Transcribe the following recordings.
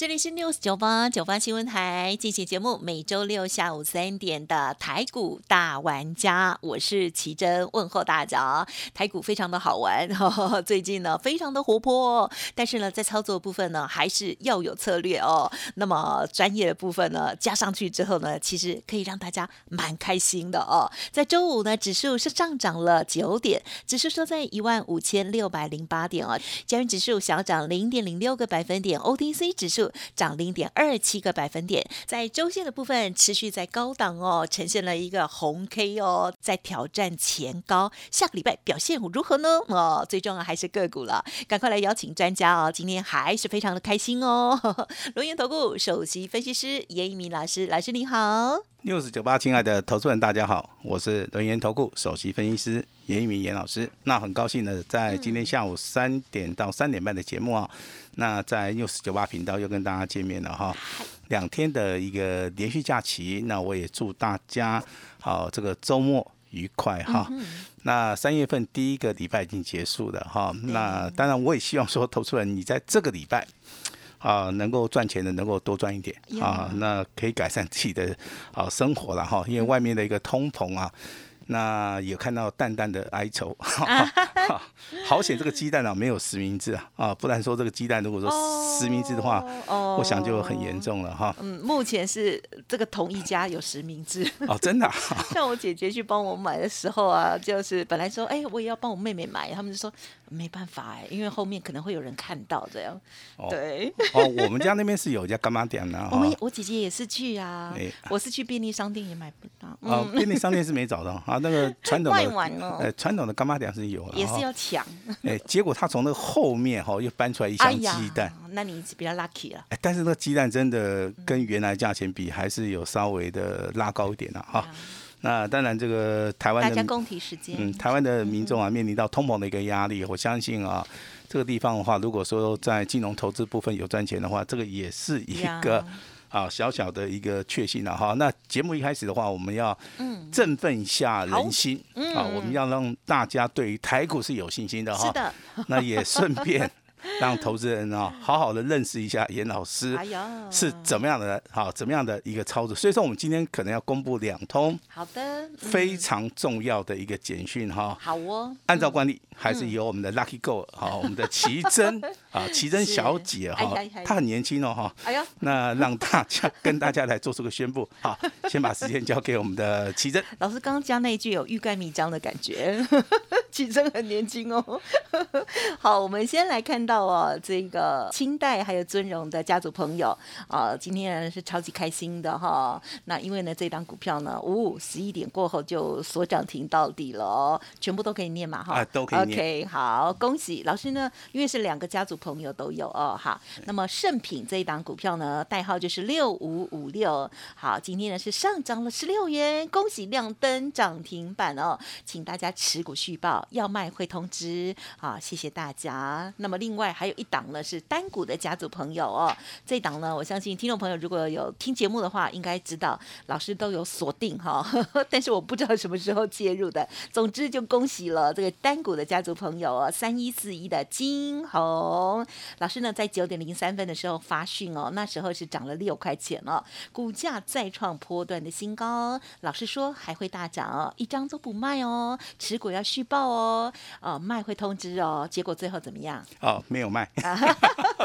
这里是 news 九八九八新闻台进行节目，每周六下午三点的台股大玩家，我是奇珍，问候大家。台股非常的好玩，最近呢非常的活泼，但是呢在操作部分呢还是要有策略哦。那么专业的部分呢加上去之后呢，其实可以让大家蛮开心的哦。在周五呢，指数是上涨了九点，指数收在一万五千六百零八点哦。加元指数小涨零点零六个百分点，OTC 指数。涨零点二七个百分点，在周线的部分持续在高档哦，呈现了一个红 K 哦，在挑战前高。下个礼拜表现如何呢？哦，最重要还是个股了，赶快来邀请专家哦，今天还是非常的开心哦。龙岩投顾首席分析师严一鸣老师，老师你好。六十九八，亲爱的投资人，大家好，我是轮研投顾首席分析师严一鸣严老师。那很高兴呢，在今天下午三点到三点半的节目啊，那在六十九八频道又跟大家见面了哈。两天的一个连续假期，那我也祝大家好这个周末愉快哈。那三月份第一个礼拜已经结束了哈，那当然我也希望说，投资人你在这个礼拜。啊，能够赚钱的能够多赚一点啊，那可以改善自己的啊生活了哈，因为外面的一个通膨啊。那也看到淡淡的哀愁，好险这个鸡蛋啊没有实名制啊啊，不然说这个鸡蛋如果说实名制的话，我想就很严重了哈。嗯，目前是这个同一家有实名制哦，真的。像我姐姐去帮我买的时候啊，就是本来说哎，我也要帮我妹妹买，他们就说没办法哎，因为后面可能会有人看到这样。对。哦，我们家那边是有一家干妈店的。我们我姐姐也是去啊，我是去便利商店也买不到。哦，便利商店是没找到啊。那个传统的，呃，传统的干妈店是有，也是要抢。哎，结果他从那个后面哈又搬出来一箱鸡蛋，那你比较 lucky 了。哎，但是那个鸡蛋真的跟原来价钱比，还是有稍微的拉高一点了哈。那当然，这个台湾的大家时间，嗯，台湾的民众啊，面临到通膨的一个压力，我相信啊，这个地方的话，如果说在金融投资部分有赚钱的话，这个也是一个。好，小小的一个确信了哈。那节目一开始的话，我们要振奋一下人心，啊，我们要让大家对于台股是有信心的哈。是的，那也顺便。让投资人啊好好的认识一下严老师是怎么样的，好怎么样的一个操作。所以说，我们今天可能要公布两通好的非常重要的一个简讯哈。好哦，按照惯例，还是由我们的 Lucky Go 好，我们的奇珍 啊，奇珍小姐哈，她很年轻哦哈。哎呀，那让大家 跟大家来做出个宣布。好，先把时间交给我们的奇珍老师。刚刚加那一句有欲盖弥彰的感觉，奇珍很年轻哦。好，我们先来看。到哦，这个清代还有尊荣的家族朋友啊，今天是超级开心的哈。那因为呢，这档股票呢，五十一点过后就所涨停到底了哦，全部都可以念嘛哈。啊，都可以念。OK，好，恭喜老师呢，因为是两个家族朋友都有哦。好，那么圣品这一档股票呢，代号就是六五五六。好，今天呢是上涨了十六元，恭喜亮灯涨停板哦，请大家持股续报，要卖会通知。好，谢谢大家。那么另外。外还有一档呢，是单股的家族朋友哦。这档呢，我相信听众朋友如果有听节目的话，应该知道老师都有锁定哈。但是我不知道什么时候介入的。总之就恭喜了这个单股的家族朋友哦，三一四一的金红老师呢，在九点零三分的时候发讯哦，那时候是涨了六块钱哦，股价再创波段的新高。老师说还会大涨哦，一张都不卖哦，持股要续报哦，哦卖会通知哦。结果最后怎么样？哦。没有卖，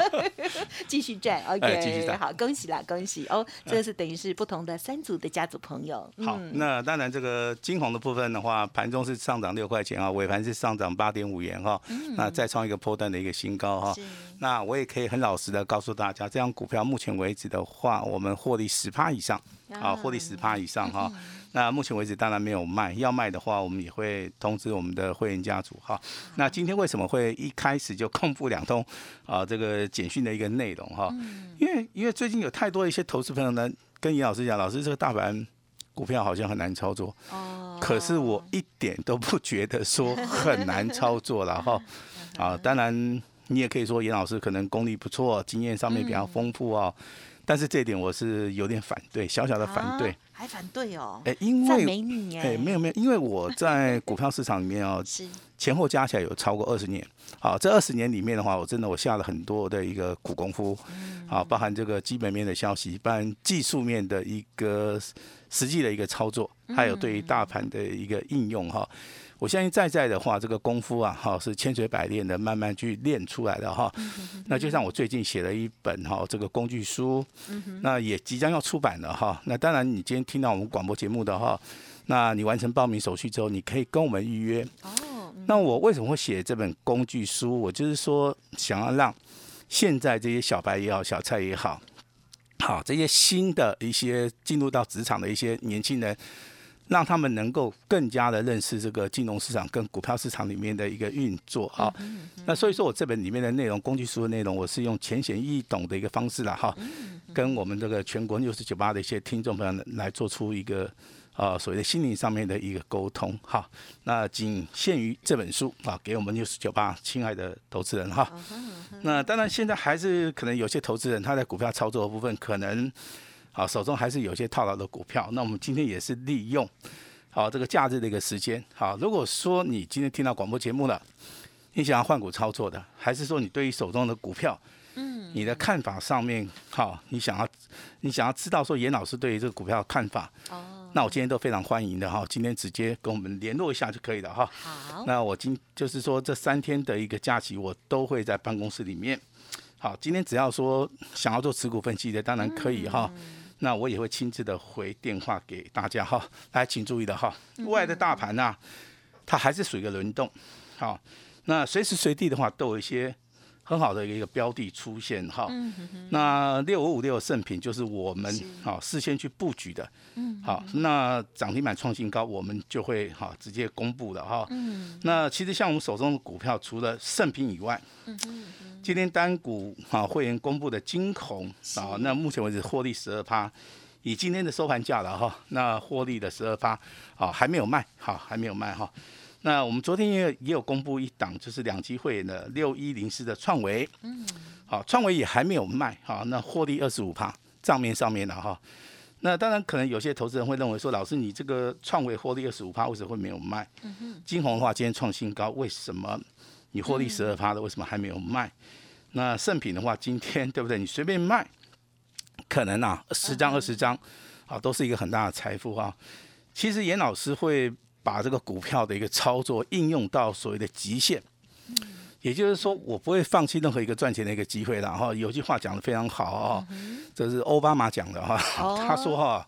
继续赚，OK，继续赚，好，恭喜啦，恭喜哦！这个是等于是不同的三组的家族朋友。好，那当然这个金红的部分的话，盘中是上涨六块钱啊，尾盘是上涨八点五元哈，那再创一个破段的一个新高哈。那我也可以很老实的告诉大家，这张股票目前为止的话，我们获利十趴以上，啊，获利十趴以上哈。那目前为止当然没有卖，要卖的话我们也会通知我们的会员家族哈。那今天为什么会一开始就空布两通啊这个简讯的一个内容哈？因为因为最近有太多一些投资朋友呢跟严老师讲，老师这个大盘股票好像很难操作，哦，可是我一点都不觉得说 很难操作了哈。啊，当然你也可以说严老师可能功力不错，经验上面比较丰富哦。但是这一点我是有点反对，小小的反对啊。还反对哦，哎，因赞为美你哎，没有没有，因为我在股票市场里面哦，是前后加起来有超过二十年。好，这二十年里面的话，我真的我下了很多的一个苦功夫，好，包含这个基本面的消息，包含技术面的一个实际的一个操作，还有对于大盘的一个应用哈。我相信在在的话，这个功夫啊，哈是千锤百炼的，慢慢去练出来的哈。那就像我最近写了一本哈这个工具书，那也即将要出版了哈。那当然，你今天听到我们广播节目的哈，那你完成报名手续之后，你可以跟我们预约。哦，那我为什么会写这本工具书？我就是说，想要让现在这些小白也好，小菜也好，好这些新的一些进入到职场的一些年轻人，让他们能够更加的认识这个金融市场跟股票市场里面的一个运作哈。那所以说我这本里面的内容，工具书的内容，我是用浅显易懂的一个方式了哈，跟我们这个全国六十九八的一些听众朋友们来做出一个。啊，所谓的心灵上面的一个沟通，哈，那仅限于这本书啊，给我们六十九八亲爱的投资人哈。那当然，现在还是可能有些投资人他在股票操作的部分，可能啊手中还是有些套牢的股票。那我们今天也是利用好这个假日的一个时间，好，如果说你今天听到广播节目了，你想要换股操作的，还是说你对于手中的股票，嗯，你的看法上面，好，你想要你想要知道说严老师对于这个股票的看法，哦，那我今天都非常欢迎的哈，今天直接跟我们联络一下就可以了哈。好，那我今就是说这三天的一个假期，我都会在办公室里面。好，今天只要说想要做持股分析的，当然可以哈。那我也会亲自的回电话给大家哈。来，请注意的哈，外的大盘呢、它还是属于一个轮动。好，那随时随地的话都有一些很好的一个标的出现哈。那六五五六圣品就是我们好事先去布局的。好，那涨停板创新高，我们就会哈直接公布的哈。那其实像我们手中的股票，除了圣品以外，今天单股啊会员公布的金红啊，那目前为止获利十二趴，以今天的收盘价了哈，那获利的十二趴啊还没有卖，好还没有卖哈。那我们昨天也也有公布一档，就是两期会员的六一零四的创维，嗯，好，创维也还没有卖，好，那获利二十五趴，账面上面的哈。那当然，可能有些投资人会认为说，老师你这个创维获利二十五趴，为什么会没有卖？嗯金红的话今天创新高，为什么你获利十二趴的，为什么还没有卖？那圣品的话，今天 对不对？你随便卖，可能啊十张二十张，啊都是一个很大的财富啊。其实严老师会把这个股票的一个操作应用到所谓的极限，也就是说，我不会放弃任何一个赚钱的一个机会然后有句话讲的非常好啊，这是奥巴马讲的哈，他说哈，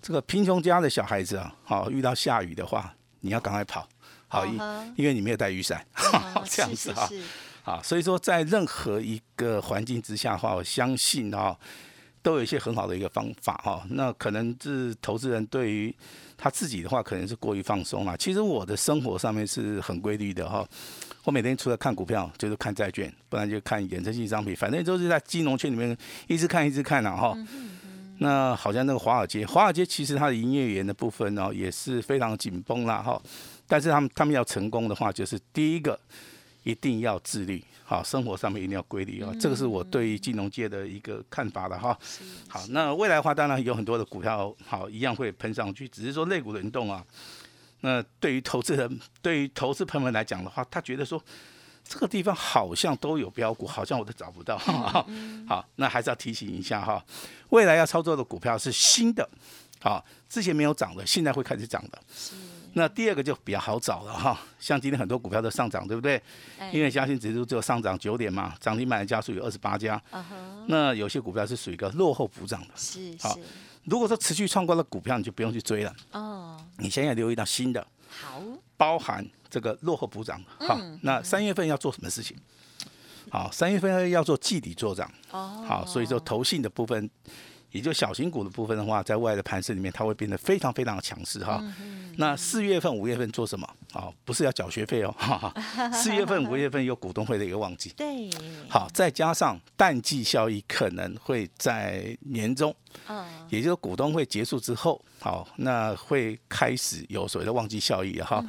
这个贫穷家的小孩子啊，好遇到下雨的话，你要赶快跑，好，因因为你没有带雨伞，这样子哈。是是是啊，所以说在任何一个环境之下的话，我相信啊，都有一些很好的一个方法哈、那可能是投资人对于他自己的话，可能是过于放松了。其实我的生活上面是很规律的哈、我每天除了看股票，就是看债券，不然就看衍生性商品，反正都是在金融圈里面一直看一直看了哈。那好像那个华尔街，华尔街其实它的营业员的部分呢、也是非常紧绷啦哈。但是他们他们要成功的话，就是第一个一定要自律，好，生活上面一定要规律啊，这个是我对于金融界的一个看法的哈。好，那未来的话，当然有很多的股票好一样会喷上去，只是说类股轮动啊。那对于投资人，对于投资朋友们来讲的话，他觉得说这个地方好像都有标股，好像我都找不到。好，那还是要提醒一下哈，未来要操作的股票是新的，好，之前没有涨的，现在会开始涨的。那第二个就比较好找了哈，像今天很多股票都上涨，对不对？哎因为加权指数只有上涨九点嘛，涨停板的家数有二十八家，那有些股票是属于一个落后补涨的。好是是如果说持续创高的股票，你就不用去追了，哦，你现在留意到新的，好，包含这个落后补涨的。好，那三月份要做什么事情？好，三月份要做季底做涨。哦，好，所以说投信的部分，也就小型股的部分的话，在未来的盘势里面，它会变得非常非常的强势哈。那四月份、五月份做什么？啊，不是要缴学费哦，哈哈。四月份、五月份有股东会的一个旺季，对，好，再加上淡季效益可能会在年中，嗯，也就是股东会结束之后，好，那会开始有所谓的旺季效益哈。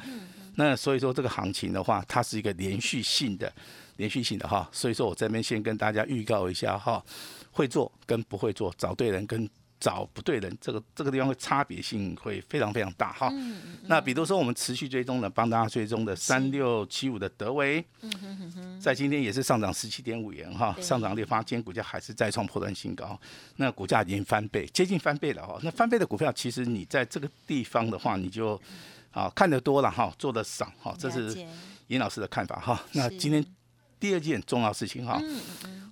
那所以说这个行情的话，它是一个连续性的、连续性的哈。所以说我这边先跟大家预告一下哈，会做跟不会做，找对人跟找不对人，这个这个地方会差别性会非常非常大哈。那比如说我们持续追踪的，帮大家追踪的三六七五的德维，在今天也是上涨十七点五元哈，上涨率发，今天股价还是再创破断新高，那股价已经翻倍，接近翻倍了哈。那翻倍的股票，其实你在这个地方的话，你就啊看得多了哈，做的少哈，这是了解。严老师的看法哈。那今天第二件重要事情哈，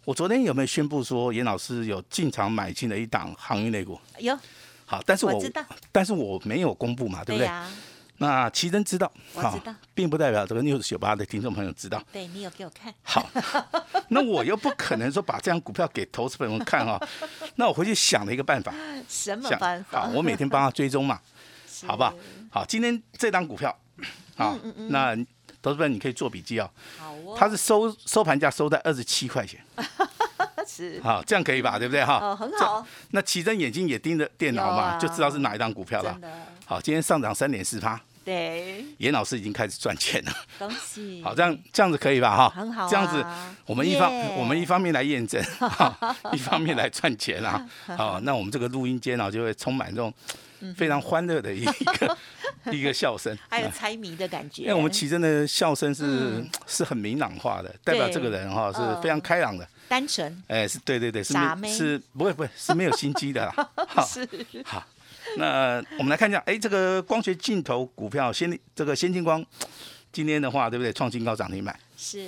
我昨天有没有宣布说严老师有进场买进了一档航运类股？有，好，但是我我知道，但是我没有公布嘛，对不对？呀，那奇珍知道，我知道并不代表这个 news 九八的听众朋友知道。对你有给我看，好，那我又不可能说把这张股票给投资朋友们看哈、那我回去想了一个办法，什么想办法好，？我每天帮他追踪嘛，好不好？好，今天这张股票，好，嗯那投资朋友你可以做笔记哦，好哦，它是收收盘价收在二十七块钱，是。好，这样可以吧？对不对？哈？哦，很好，那奇珍眼睛也盯着电脑嘛，啊。就知道是哪一张股票了。好，今天上涨三点四趴，对，严老师已经开始赚钱了。恭喜，好，这样这样子可以吧？哈，很好啊。这样子我们一方耶。我们一方面来验证，哈 一方面来赚钱啊。好，那我们这个录音间啊，就会充满这种非常欢乐的一个 一个笑声。还有猜谜的感觉，因为我们奇珍的笑声是是很明朗化的，代表这个人哈是非常开朗的。单纯哎，是对对对，是没是不会不会是没有心机的啦。好，是好，那我们来看一下，哎，这个光学镜头股票先这个先进光，今天的话对不对？创新高涨停板。是。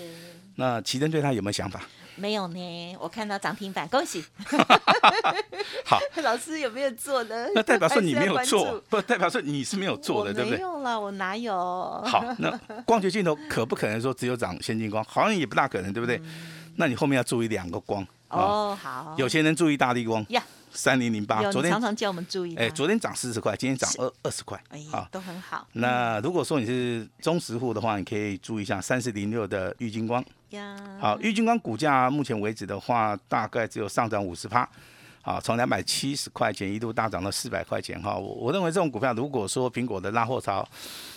那奇珍对他有没有想法？没有呢，我看到涨停板，恭喜！好，老师有没有做呢？那代表说你没有做，不代表说你是没有做的，对不对我没？有了，我哪有？好，那光学镜头可不可能说只有涨先进光？好像也不大可能，对不对？那你后面要注意两个光啊，哦，好，有些人注意大力光呀，三零零八，有，昨天常常叫我们注意。哎，昨天涨四十块，今天涨二二十块哎啊。都很好那如果说你是中实户的话，你可以注意一下三四零六的郁金光。呀。好，玉金光股价目前为止的话，大概只有上涨五十趴。好，从两百七十块钱一度大涨到四百块钱哈。我我认为这种股票，如果说苹果的拉货潮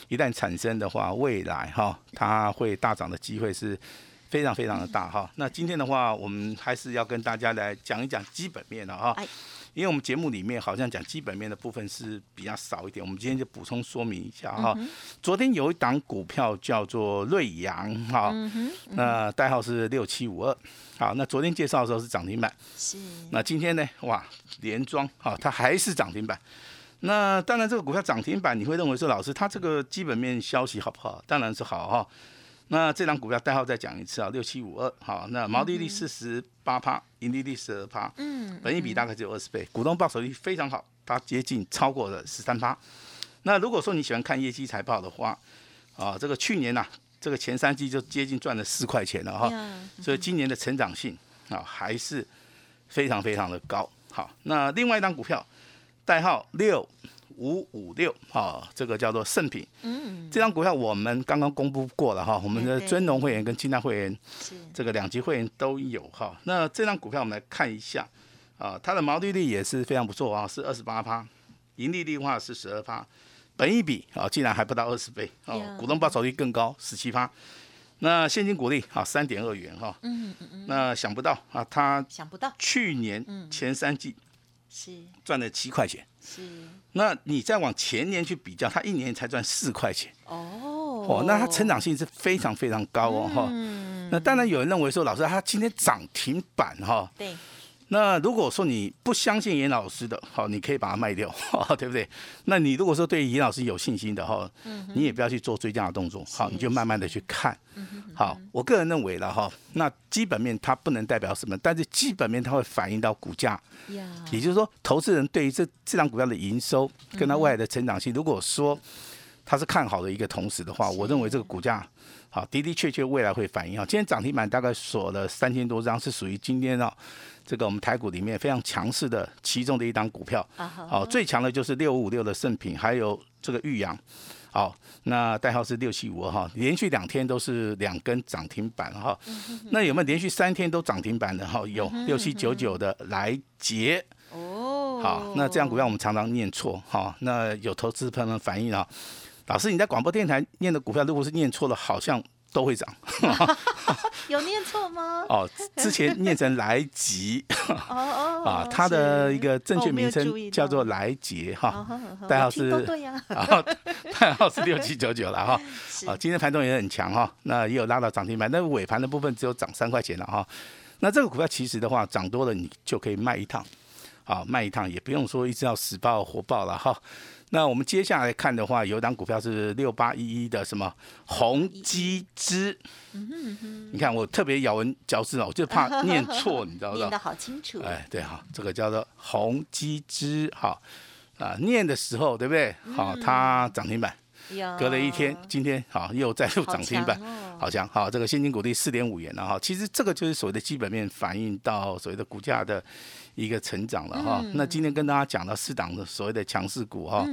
一旦产生的话，未来哈它会大涨的机会是非常非常的大哈。那今天的话，我们还是要跟大家来讲一讲基本面的哈哎。因为我们节目里面好像讲基本面的部分是比较少一点，我们今天就补充说明一下哈。昨天有一档股票叫做瑞阳哈，那代号是六七五二。好，那昨天介绍的时候是涨停板，是那今天呢？哇，连庄哈，它还是涨停板。那当然，这个股票涨停板，你会认为说，老师，它这个基本面消息好不好？当然是好哈。那这张股票代号再讲一次啊，六七五二，好，那毛利率四十八趴，盈利率十二趴，嗯，本益比大概只有二十倍，股东报酬率非常好，它接近超过了十三趴。那如果说你喜欢看业绩财报的话，啊，这个去年呐、这个前三季就接近赚了四块钱了哈。所以今年的成长性啊还是非常非常的高。好，那另外一张股票代号六五五六，哈，这个叫做盛品。嗯，这张股票我们刚刚公布过了哈，我们的尊龙会员跟金大会员是。这个两级会员都有哈。那这张股票我们来看一下啊，它的毛利率也是非常不错啊，是二十八趴，盈利率的话是十二趴，本益比啊竟然还不到二十倍哦股东报酬率更高，十七趴。那现金股利啊三点二元哈，嗯嗯嗯，那想不到啊，它想不到。去年嗯。前三季是。赚了七块钱，是。那你再往前年去比较，它一年才赚四块钱。哦。哦，那它成长性是非常非常高哦哈。嗯，那当然有人认为说，老师他今天涨停板哈，对那如果说你不相信严老师的，好，你可以把它卖掉，对不对？那你如果说对严老师有信心的哈，你也不要去做追加的动作，好，你就慢慢的去看。好，我个人认为了哈，那基本面它不能代表什么，但是基本面它会反映到股价，也就是说，投资人对于这这张股票的营收跟它未来的成长性，如果说它是看好的一个同时的话，我认为这个股价好的的确确未来会反映啊。今天涨停板大概锁了三千多张，是属于今天啊这个我们台股里面非常强势的其中的一档股票。啊最强的就是六五五六的盛品，还有这个玉阳，好，那代号是六七五二哈，连续两天都是两根涨停板哈。那有没有连续三天都涨停板的哈？有六七九九的来杰。哦，好，那这样股票我们常常念错哈。那有投资朋友们反映啊，老师你在广播电台念的股票，如果是念错了，好像都会涨。有念错吗？哦，之前念成来吉哦哦 啊，它的一个正确名称叫做来捷哈，哦代号是对呀，啊，代号是六七九九了哈。是啊，今天盘中也很强哈，那也有拉到涨停板，但尾盘的部分只有涨三块钱了哈。那这个股票其实的话，涨多了你就可以卖一趟，好卖一趟也不用说一直要死爆活爆了哈。那我们接下来看的话，有一档股票是六八一一的什么宏基资，你看我特别咬文嚼字哦，我就怕念错，你知道不知道 念得？好清楚，哎，对哈，这个叫做宏基资哈啊，念的时候对不对？好，它涨停板。隔了一天，今天好又再度涨停板强哦，好强好，这个现金股利四点五元了哈。其实这个就是所谓的基本面反映到所谓的股价的一个成长了哈。那今天跟大家讲到四档的所谓的强势股哈，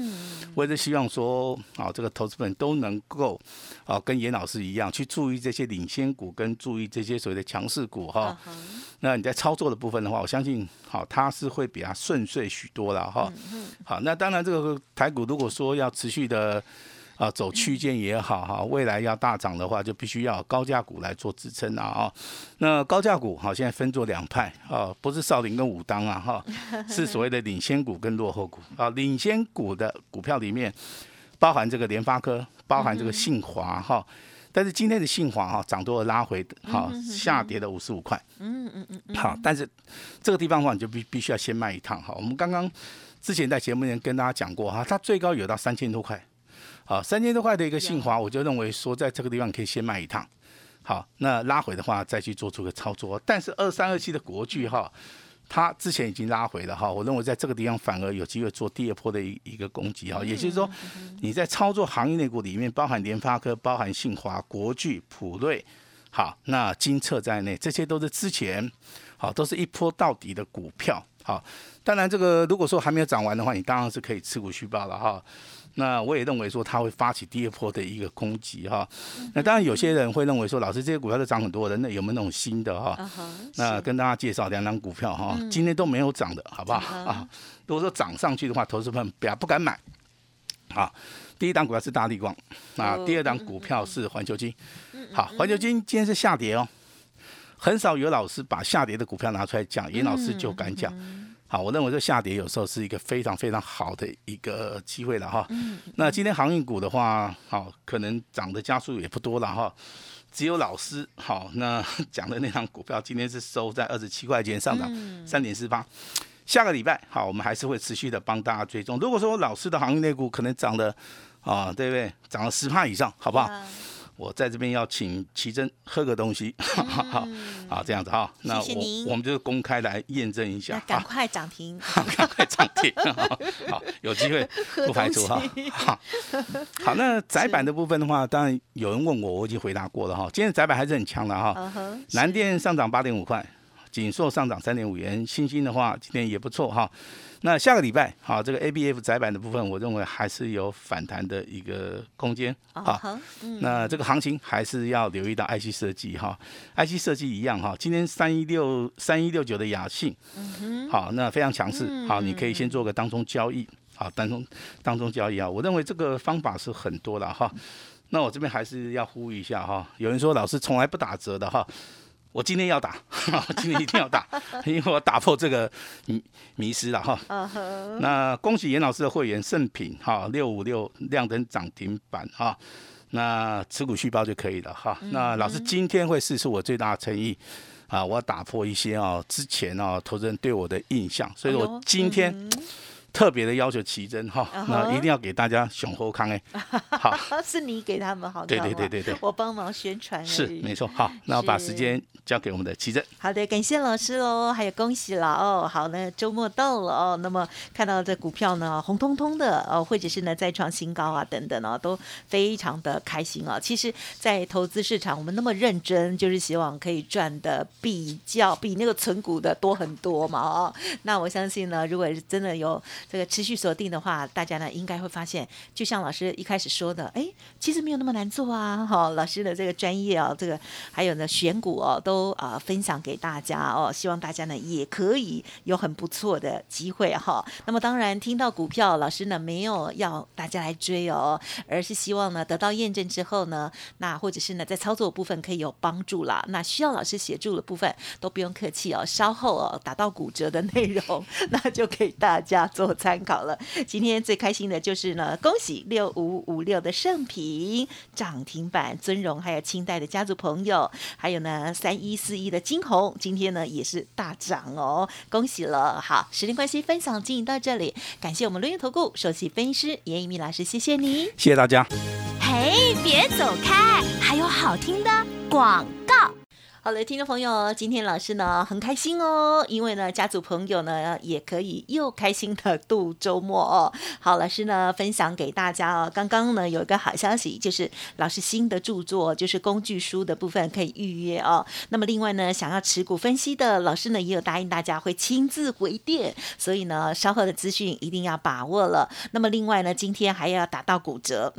我也是希望说啊，这个投资本都能够啊跟严老师一样去注意这些领先股跟注意这些所谓的强势股哈。嗯那你在操作的部分的话，我相信好，它是会比它顺遂许多了哈。好，那当然这个台股如果说要持续的啊走区间也好哈，未来要大涨的话，就必须要有高价股来做支撑啊啊。那高价股好，现在分作两派啊，不是少林跟武当啊哈，是所谓的领先股跟落后股啊。领先股的股票里面包含这个联发科，包含这个信华哈。但是今天的信华哈涨多了拉回，好下跌了五十五块。嗯嗯嗯嗯，好，但是这个地方的话，你就必必须要先卖一趟。哈，我们刚刚之前在节目里面跟大家讲过哈，它最高有到三千多块。好，三千多块的一个信华，我就认为说在这个地方可以先卖一趟。好，那拉回的话再去做出个操作。但是二三二七的国巨哈，它之前已经拉回了哈，我认为在这个地方反而有机会做第二波的一一个攻击哈，也就是说你在操作行业内股里面，包含联发科、包含信华、国巨、普瑞，好，那金策在内，这些都是之前好都是一波到底的股票。好，当然这个如果说还没有涨完的话，你当然是可以持股续报了哈。那我也认为说它会发起第二波的一个攻击哈。那当然有些人会认为说，老师这些股票都涨很多的，那有没有那种新的哈？那跟大家介绍两档股票哈，今天都没有涨的，好不好嗯啊？如果说涨上去的话，投资朋友不要不敢买。好，第一档股票是大力光，啊哦，第二档股票是环球金。嗯好，环球金今天是下跌哦，很少有老师把下跌的股票拿出来讲，严老师就敢讲。嗯好，我认为这下跌有时候是一个非常非常好的一个机会了哈。嗯那今天航运股的话，好，可能涨的加速也不多了哈。只有老师好，那 讲的那张股票今天是收在二十七块钱，上涨嗯三点四八。下个礼拜好，我们还是会持续的帮大家追踪。如果说老师的航运类股可能涨的啊，对不对？涨了十帕以上，好不好？啊我在这边要请奇珍喝个东西，好，好这样子哈。那我我们就公开来验证一下，赶，快 涨停，赶快涨停，好，好，有机会不排除哈。好，好，那窄板的部分的话，当然有人问我，我已经回答过了哈。今天窄板还是很强的哈，南电上涨八点五块，锦硕上涨三点五元，新兴的话今天也不错哈。那下个礼拜，好，这个 A B F 窄板的部分，我认为还是有反弹的一个空间啊。嗯哼，嗯那这个行情还是要留意到 IC 设计哈，IC 设计一样哈，今天三一六三一六九的雅信，好，那非常强势，好，你可以先做个当中交易，好，当中当中交易啊，我认为这个方法是很多的哈。那我这边还是要呼吁一下哈，有人说老师从来不打折的哈。我今天要打，今天一定要打，因为我打破这个迷迷失了哈。那恭喜严老师的会员圣品哈六五六亮灯涨停板哈，那持股续报就可以了哈。那老师今天会试出我最大的诚意啊，我要打破一些啊之前啊投资人对我的印象，所以我今天嗯特别的要求奇珍哈，嗯那一定要给大家雄厚康哎，好是你给他们好，对对对对对我帮忙宣传，是没错好，那我把是时间交给我们的奇珍。好的，感谢老师喽，还有恭喜了哦。好那，周末到了哦，那么看到这股票呢红彤彤的哦，或者是呢再创新高啊等等哦，都非常的开心哦。其实，在投资市场，我们那么认真，就是希望可以赚的比较比那个存股的多很多嘛哦。那我相信呢，如果是真的有这个持续锁定的话，大家呢应该会发现，就像老师一开始说的，哎，其实没有那么难做啊。哈，老师的这个专业哦，这个还有呢选股哦，都啊分享给大家哦，希望大家呢也可以有很不错的机会哈。那么当然听到股票，老师呢没有要大家来追哦，而是希望呢得到验证之后呢，那或者是呢在操作部分可以有帮助啦。那需要老师协助的部分都不用客气哦，稍后哦打到骨折的内容，那就给大家做参考了。今天最开心的就是呢，恭喜六五五六的盛平涨停板，尊荣还有清代的家族朋友，还有呢三一四一的金红，今天呢也是大涨哦，恭喜了。好，时间关系，分享经营到这里，感谢我们录音投顾首席分析师严一密老师，谢谢你。谢谢大家。嘿，别走开，还有好听的广告。好的，听众朋友，今天老师呢很开心哦，因为呢家族朋友呢也可以又开心的度周末哦。好，老师呢分享给大家哦，刚刚呢有一个好消息，就是老师新的著作就是工具书的部分可以预约哦。那么另外呢，想要持股分析的老师呢也有答应大家会亲自回电，所以呢稍后的资讯一定要把握了。那么另外呢，今天还要打到骨折，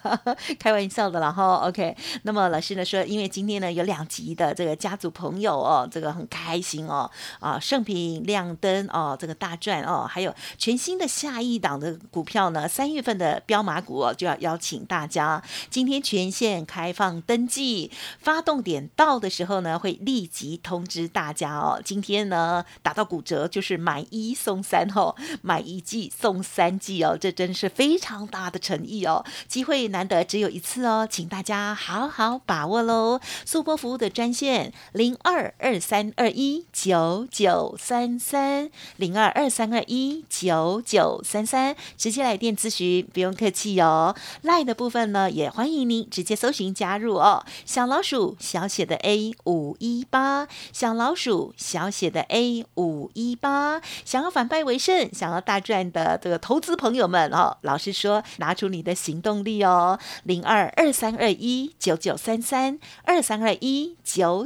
开玩笑的，然后 OK。那么老师呢说，因为今天呢有两集的这。个家族朋友哦，这个很开心哦啊，盛品亮灯哦，这个大赚哦，还有全新的下一档的股票呢，三月份的标马股哦，就要邀请大家，今天全线开放登记，发动点到的时候呢，会立即通知大家哦。今天呢，打到骨折就是买一送三哦，买一季送三季哦，这真是非常大的诚意哦，机会难得只有一次哦，请大家好好把握喽。速播服务的专线。零二二三二一九九三三零二二三二一九九三三，直接来电咨询，不用客气哦 lie 的部分呢，也欢迎您直接搜寻加入哦。小老鼠小写的 A 五一八，小老鼠小写的 A 五一八，想要反败为胜，想要大赚的这个投资朋友们哦，老师说拿出你的行动力哦。零二二三二一九九三三二三二一九